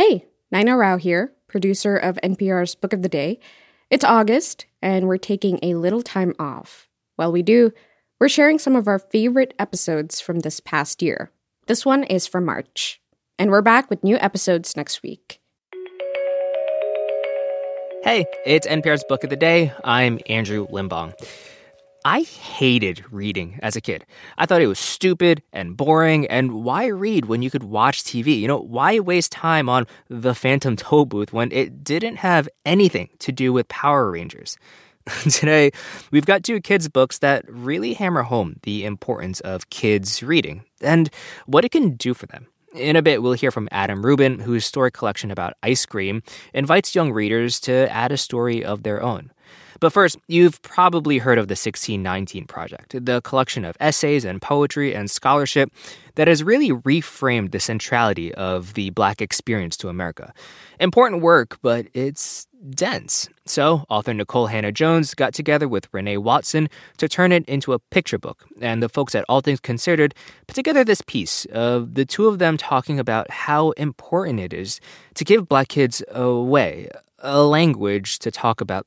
Hey, Nina Rao here, producer of NPR's Book of the Day. It's August, and we're taking a little time off. While we do, we're sharing some of our favorite episodes from this past year. This one is from March, and we're back with new episodes next week. Hey, it's NPR's Book of the Day. I'm Andrew Limbong. I hated reading as a kid. I thought it was stupid and boring, and why read when you could watch TV? You know, why waste time on the Phantom Toll Booth when it didn't have anything to do with Power Rangers? Today, we've got two kids' books that really hammer home the importance of kids reading and what it can do for them. In a bit, we'll hear from Adam Rubin, whose story collection about ice cream invites young readers to add a story of their own. But first, you've probably heard of the 1619 Project, the collection of essays and poetry and scholarship that has really reframed the centrality of the Black experience to America. Important work, but it's dense. So, author Nikole Hannah-Jones got together with Renee Watson to turn it into a picture book. And the folks at All Things Considered put together this piece of the two of them talking about how important it is to give Black kids a way, a language to talk about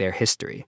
their history.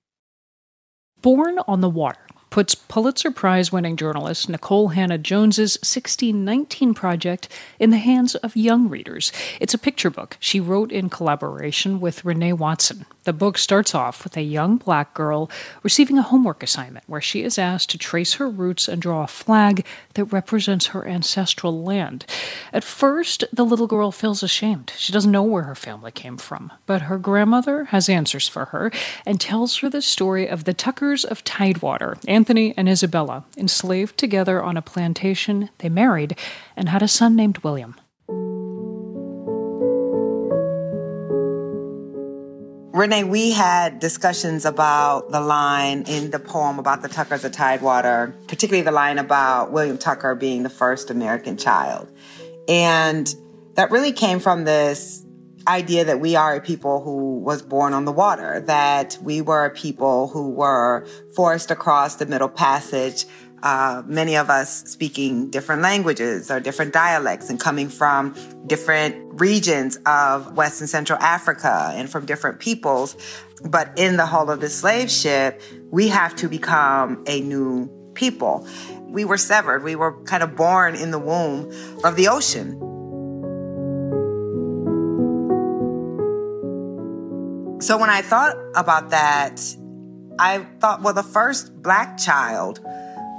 Born on the Water puts Pulitzer Prize winning journalist Nikole Hannah-Jones's 1619 project in the hands of young readers. It's a picture book she wrote in collaboration with Renee Watson. The book starts off with a young black girl receiving a homework assignment where she is asked to trace her roots and draw a flag that represents her ancestral land. At first, the little girl feels ashamed. She doesn't know where her family came from, but her grandmother has answers for her and tells her the story of the Tuckers of Tidewater, Anthony and Isabella, enslaved together on a plantation. They married and had a son named William. Renee, we had discussions about the line in the poem about the Tuckers of Tidewater, particularly the line about William Tucker being the first American child. And that really came from this idea that we are a people who was born on the water, that we were a people who were forced across the Middle Passage uh, many of us speaking different languages or different dialects and coming from different regions of West and Central Africa and from different peoples. But in the hull of the slave ship, we have to become a new people. We were severed. We were kind of born in the womb of the ocean. So when I thought about that, I thought, well, the first black child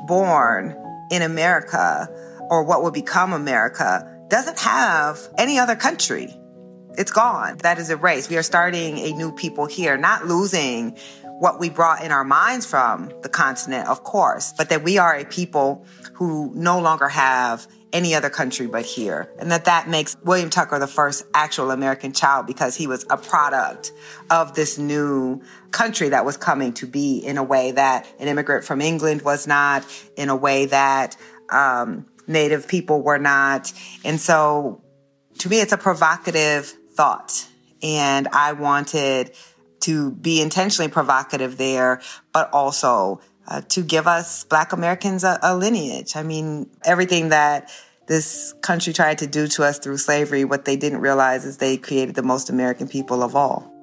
born in America or what will become America doesn't have any other country. It's gone. That is erased. We are starting a new people here, not losing what we brought in our minds from the continent, of course, but that we are a people who no longer have any other country but here. And that that makes William Tucker the first actual American child because he was a product of this new country that was coming to be in a way that an immigrant from England was not, in a way that um, Native people were not. And so to me, it's a provocative thought. And I wanted to be intentionally provocative there, but also uh, to give us Black Americans a, a lineage. I mean, everything that this country tried to do to us through slavery, what they didn't realize is they created the most American people of all.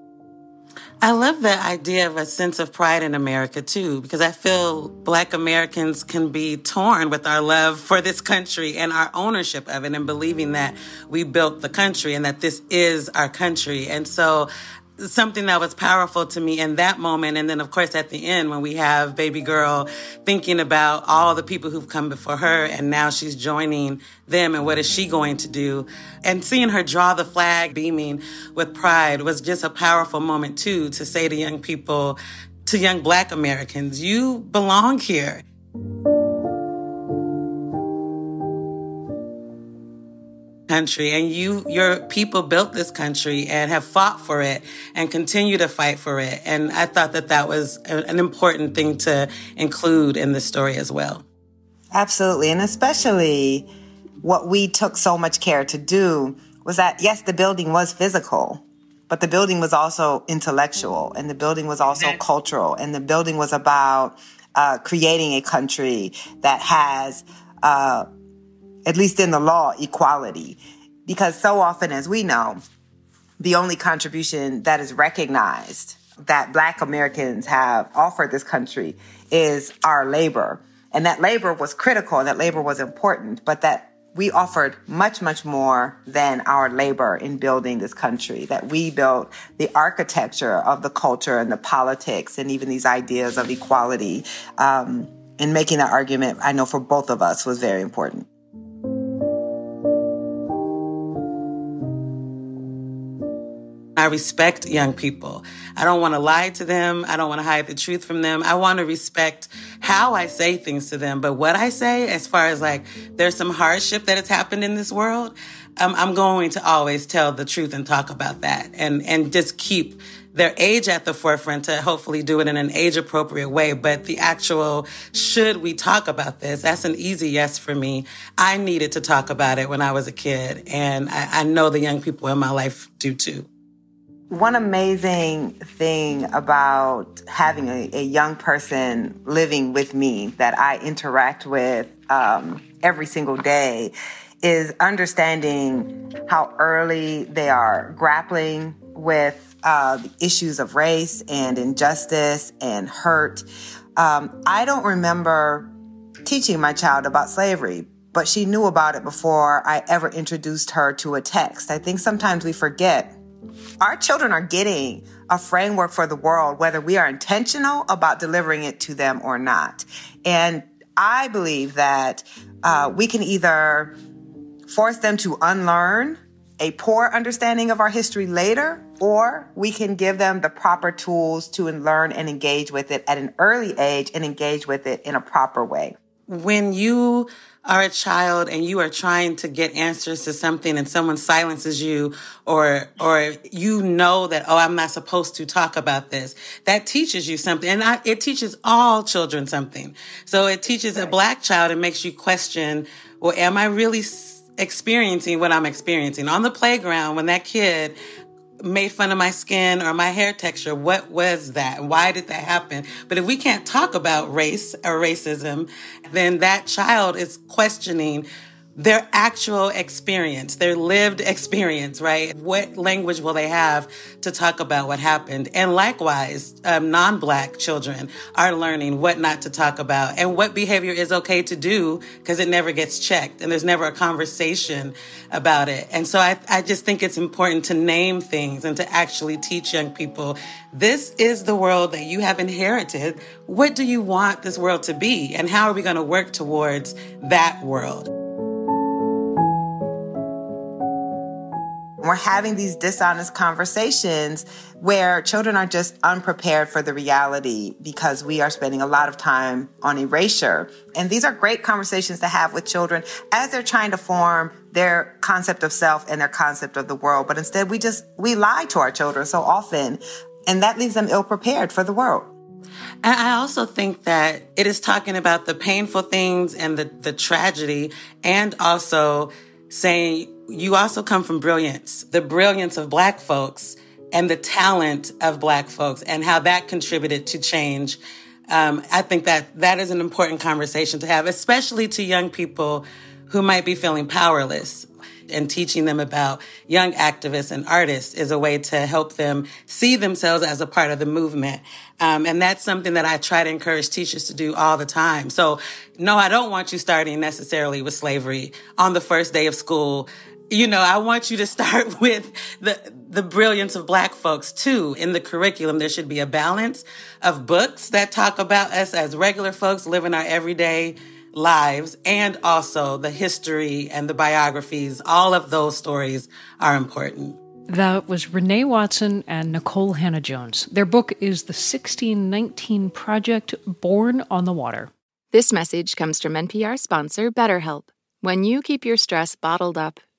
I love that idea of a sense of pride in America too, because I feel Black Americans can be torn with our love for this country and our ownership of it and believing that we built the country and that this is our country. And so something that was powerful to me in that moment. And then, of course, at the end, when we have baby girl thinking about all the people who've come before her and now she's joining them and what is she going to do? And seeing her draw the flag beaming with pride was just a powerful moment too, to say to young people, to young black Americans, you belong here. Country and you your people built this country and have fought for it and continue to fight for it. And i thought that that was an important thing to include in the story as well. Absolutely and especially what we took so much care to do was that yes the building was physical but the building was also intellectual and the building was also cultural and the building was about uh, creating a country that has uh, at least in the law, equality. Because so often, as we know, the only contribution that is recognized that Black Americans have offered this country is our labor. And that labor was critical and that labor was important, but that we offered much, much more than our labor in building this country, that we built the architecture of the culture and the politics and even these ideas of equality. Um, and making that argument, I know for both of us was very important. I respect young people. I don't want to lie to them. I don't want to hide the truth from them. I want to respect how I say things to them. But what I say, as far as like, there's some hardship that has happened in this world, um, I'm going to always tell the truth and talk about that and, and just keep their age at the forefront to hopefully do it in an age appropriate way. But the actual, should we talk about this? That's an easy yes for me. I needed to talk about it when I was a kid. And I, I know the young people in my life do too. One amazing thing about having a, a, young person living with me that I interact with um, every single day is understanding how early they are grappling with uh, the issues of race and injustice and hurt. Um, I don't remember teaching my child about slavery, but she knew about it before I ever introduced her to a text. I think sometimes we forget our children are getting a framework for the world, whether we are intentional about delivering it to them or not. And I believe that uh, we can either force them to unlearn a poor understanding of our history later, or we can give them the proper tools to learn and engage with it at an early age and engage with it in a proper way. When you are a child and you are trying to get answers to something and someone silences you or or you know that oh I'm not supposed to talk about this that teaches you something. And I, it teaches all children something. So it teaches a black child and makes you question well am I really experiencing what I'm experiencing? On the playground when that kid made fun of my skin or my hair texture. What was that? Why did that happen? But if we can't talk about race or racism, then that child is questioning their actual experience, their lived experience, right? What language will they have to talk about what happened? And likewise, um, non-black children are learning what not to talk about and what behavior is okay to do because it never gets checked and there's never a conversation about it. And so I, I just think it's important to name things and to actually teach young people, this is the world that you have inherited. What do you want this world to be? And how are we going to work towards that world? We're having these dishonest conversations where children are just unprepared for the reality because we are spending a lot of time on erasure. And these are great conversations to have with children as they're trying to form their concept of self and their concept of the world. But instead we just, we lie to our children so often and that leaves them ill prepared for the world. And I also think that it is talking about the painful things and the, the tragedy and also saying you also come from brilliance, the brilliance of black folks and the talent of black folks and how that contributed to change. Um, I think that that is an important conversation to have, especially to young people who might be feeling powerless and teaching them about young activists and artists is a way to help them see themselves as a part of the movement. Um, and that's something that I try to encourage teachers to do all the time. So no, I don't want you starting necessarily with slavery on the first day of school you know, I want you to start with the, the brilliance of black folks too. In the curriculum, there should be a balance of books that talk about us as regular folks living our everyday lives and also the history and the biographies. All of those stories are important. That was Renee Watson and Nikole Hannah-Jones. Their book is The 1619 Project Born on the Water. This message comes from NPR sponsor BetterHelp. When you keep your stress bottled up,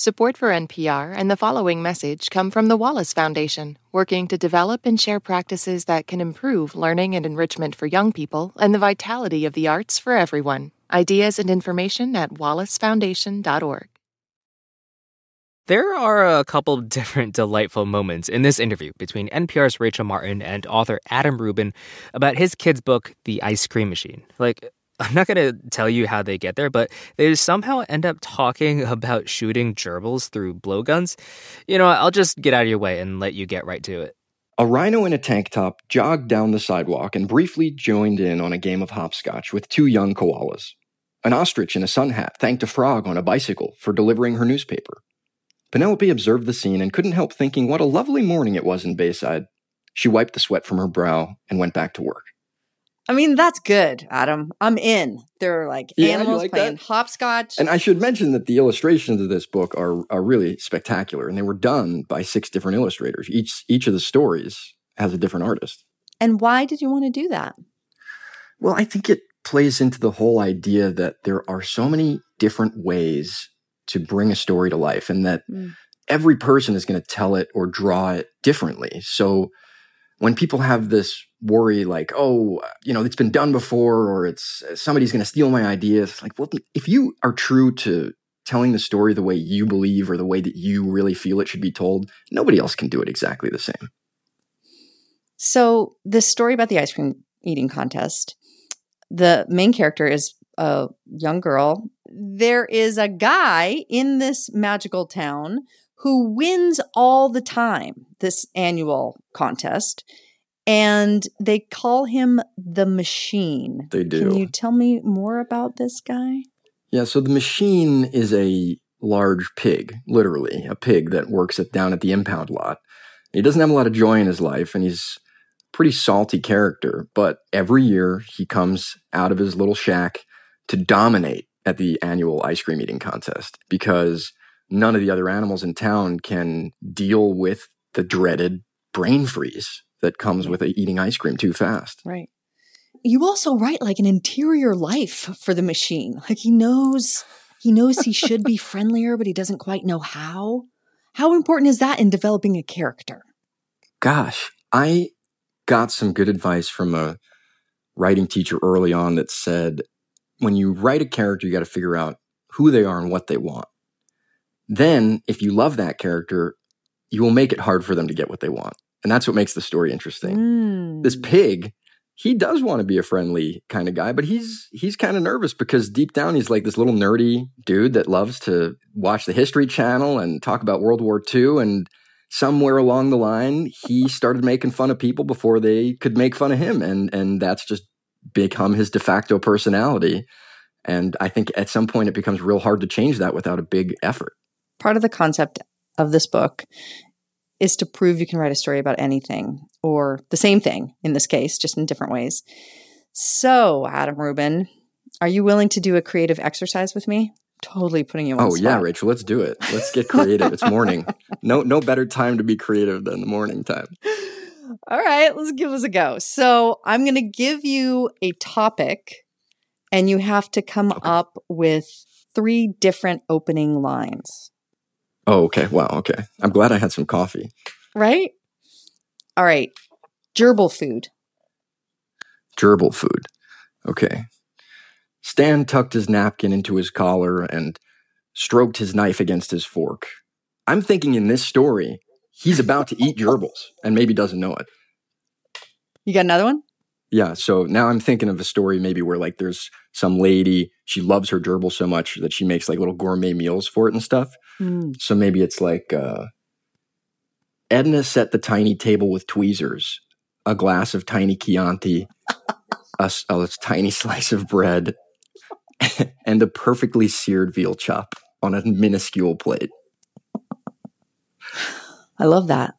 Support for NPR and the following message come from the Wallace Foundation, working to develop and share practices that can improve learning and enrichment for young people and the vitality of the arts for everyone. Ideas and information at wallacefoundation.org. There are a couple different delightful moments in this interview between NPR's Rachel Martin and author Adam Rubin about his kid's book, The Ice Cream Machine. Like, I'm not going to tell you how they get there, but they somehow end up talking about shooting gerbils through blowguns. You know, I'll just get out of your way and let you get right to it. A rhino in a tank top jogged down the sidewalk and briefly joined in on a game of hopscotch with two young koalas. An ostrich in a sun hat thanked a frog on a bicycle for delivering her newspaper. Penelope observed the scene and couldn't help thinking what a lovely morning it was in Bayside. She wiped the sweat from her brow and went back to work. I mean, that's good, Adam. I'm in. There are like Yeah, animals like playing that? hopscotch. And I should mention that the illustrations of this book are, are really spectacular, and they were done by six different illustrators. Each each of the stories has a different artist. and why did you want to do that? Well, I think it plays into the whole idea that there are so many different ways to bring a story to life, and that Mm. every person is going to tell it or draw it differently. So when people have this worry, like, oh, you know, it's been done before, or it's uh, somebody's going to steal my ideas. like, well, if you are true to telling the story the way you believe or the way that you really feel it should be told, nobody else can do it exactly the same. So, the story about the ice cream eating contest, the main character is a young girl. There is a guy in this magical town who wins all the time this annual contest, and they call him the machine. They do. Can you tell me more about this guy? Yeah, so the machine is a large pig, literally, a pig that works at, down at the impound lot. He doesn't have a lot of joy in his life, and he's a pretty salty character, but every year he comes out of his little shack to dominate at the annual ice cream eating contest because none of the other animals in town can deal with the dreaded brain freeze that comes with eating ice cream too fast. Right. You also write like an interior life for the machine. Like he knows he knows he should be friendlier, but he doesn't quite know how. How important is that in developing a character? Gosh, I got some good advice from a writing teacher early on that said when you write a character, you got to figure out who they are and what they want. Then, if you love that character, you will make it hard for them to get what they want. And that's what makes the story interesting. Mm. This pig, he does want to be a friendly kind of guy, but he's he's kind of nervous because deep down he's like this little nerdy dude that loves to watch the History Channel and talk about World War II and somewhere along the line he started making fun of people before they could make fun of him and and that's just become his de facto personality. And I think at some point it becomes real hard to change that without a big effort. Part of the concept of this book is to prove you can write a story about anything or the same thing in this case, just in different ways. So, Adam Rubin, are you willing to do a creative exercise with me? Totally putting you on Oh yeah. Rachel, let's do it. Let's get creative. it's morning. No no better time to be creative than the morning time. All right, let's give this a go. So, I'm going to give you a topic and you have to come up with three different opening lines, Oh, okay. Wow, okay. I'm glad I had some coffee. right? All right. Gerbil food. Gerbil food. Okay. Stan tucked his napkin into his collar and stroked his knife against his fork. I'm thinking in this story, he's about to eat gerbils and maybe doesn't know it. You got another one? Yeah, so now I'm thinking of a story maybe where like there's some lady, she loves her gerbil so much that she makes like little gourmet meals for it and stuff. So maybe it's like uh, Edna set the tiny table with tweezers, a glass of tiny Chianti, a tiny slice of bread, and a perfectly seared veal chop on a minuscule plate. I love that.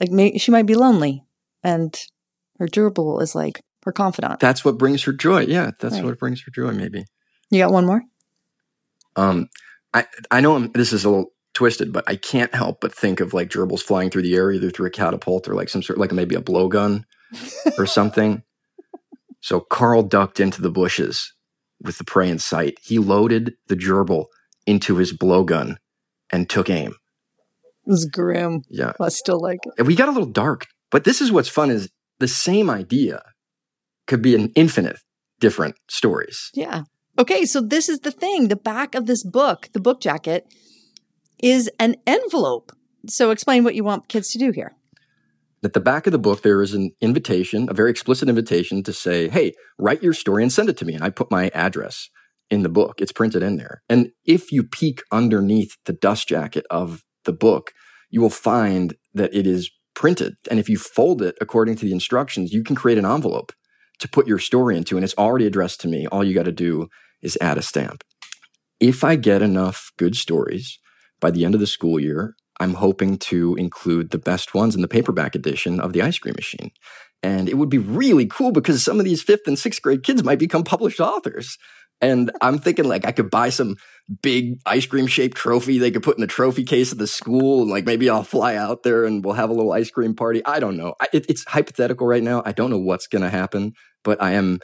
Like, may, she might be lonely and her gerbil is like her confidant. That's what brings her joy. Yeah, that's Right. what brings her joy. Maybe. You got one more? Um, I I know I'm, this is a little twisted, but I can't help but think of like gerbils flying through the air, either through a catapult or like some sort, like maybe a blowgun or something. So Carl ducked into the bushes with the prey in sight. He loaded the gerbil into his blowgun and took aim. It was grim. Yeah, I still like it. we got a little dark, but this is what's fun is the same idea could be an infinite different stories. Yeah. Okay, so this is the thing. The back of this book, the book jacket, is an envelope. So explain what you want kids to do here. At the back of the book, there is an invitation, a very explicit invitation to say, hey, write your story and send it to me. And I put my address in the book. It's printed in there. And if you peek underneath the dust jacket of the book, you will find that it is printed. And if you fold it according to the instructions, you can create an envelope to put your story into. And it's already addressed to me. All you got to do is add a stamp. If I get enough good stories by the end of the school year, I'm hoping to include the best ones in the paperback edition of the ice cream machine. And it would be really cool because some of these fifth and sixth grade kids might become published authors. And I'm thinking like I could buy some big ice cream shaped trophy they could put in the trophy case of the school. And like maybe I'll fly out there and we'll have a little ice cream party. I don't know. I, it, it's hypothetical right now. I don't know what's going to happen, but I am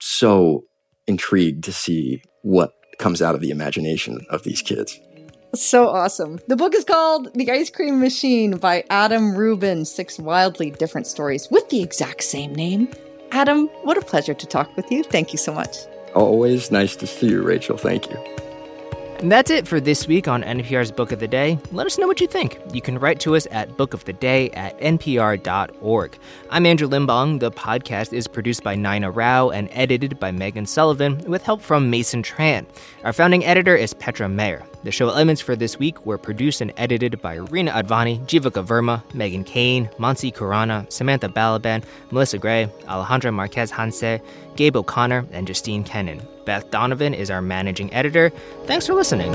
so intrigued to see what comes out of the imagination of these kids. So awesome. The book is called The Ice Cream Machine by Adam Rubin. Six wildly different stories with the exact same name. Adam, what a pleasure to talk with you. Thank you so much. Always nice to see you, Rachel. Thank you. And that's it for this week on NPR's Book of the Day. Let us know what you think. You can write to us at bookoftheday at npr.org. I'm Andrew Limbong. The podcast is produced by Nina Rao and edited by Megan Sullivan with help from Mason Tran. Our founding editor is Petra Mayer. The show elements for this week were produced and edited by Reena Advani, Jeevika Verma, Megan Kane, Mansee Khurana, Samantha Balaban, Melissa Gray, Alejandra Marquez Janse, Gabe O'Connor, and Justine Kenin. Beth Donovan is our managing editor. Thanks for listening.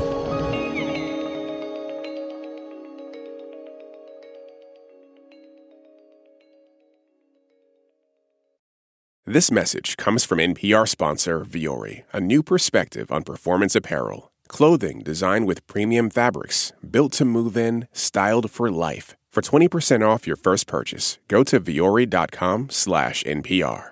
This message comes from NPR sponsor Vuori, a new perspective on performance apparel. Clothing designed with premium fabrics, built to move in, styled for life. For 20% off your first purchase, go to vuori.com slash NPR.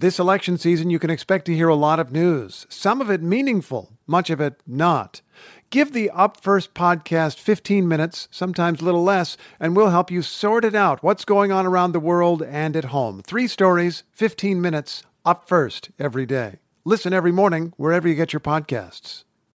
This election season, you can expect to hear a lot of news, some of it meaningful, much of it not. Give the Up First podcast 15 minutes, sometimes a little less, and we'll help you sort it out what's going on around the world and at home. Three stories, 15 minutes, up first every day. Listen every morning wherever you get your podcasts.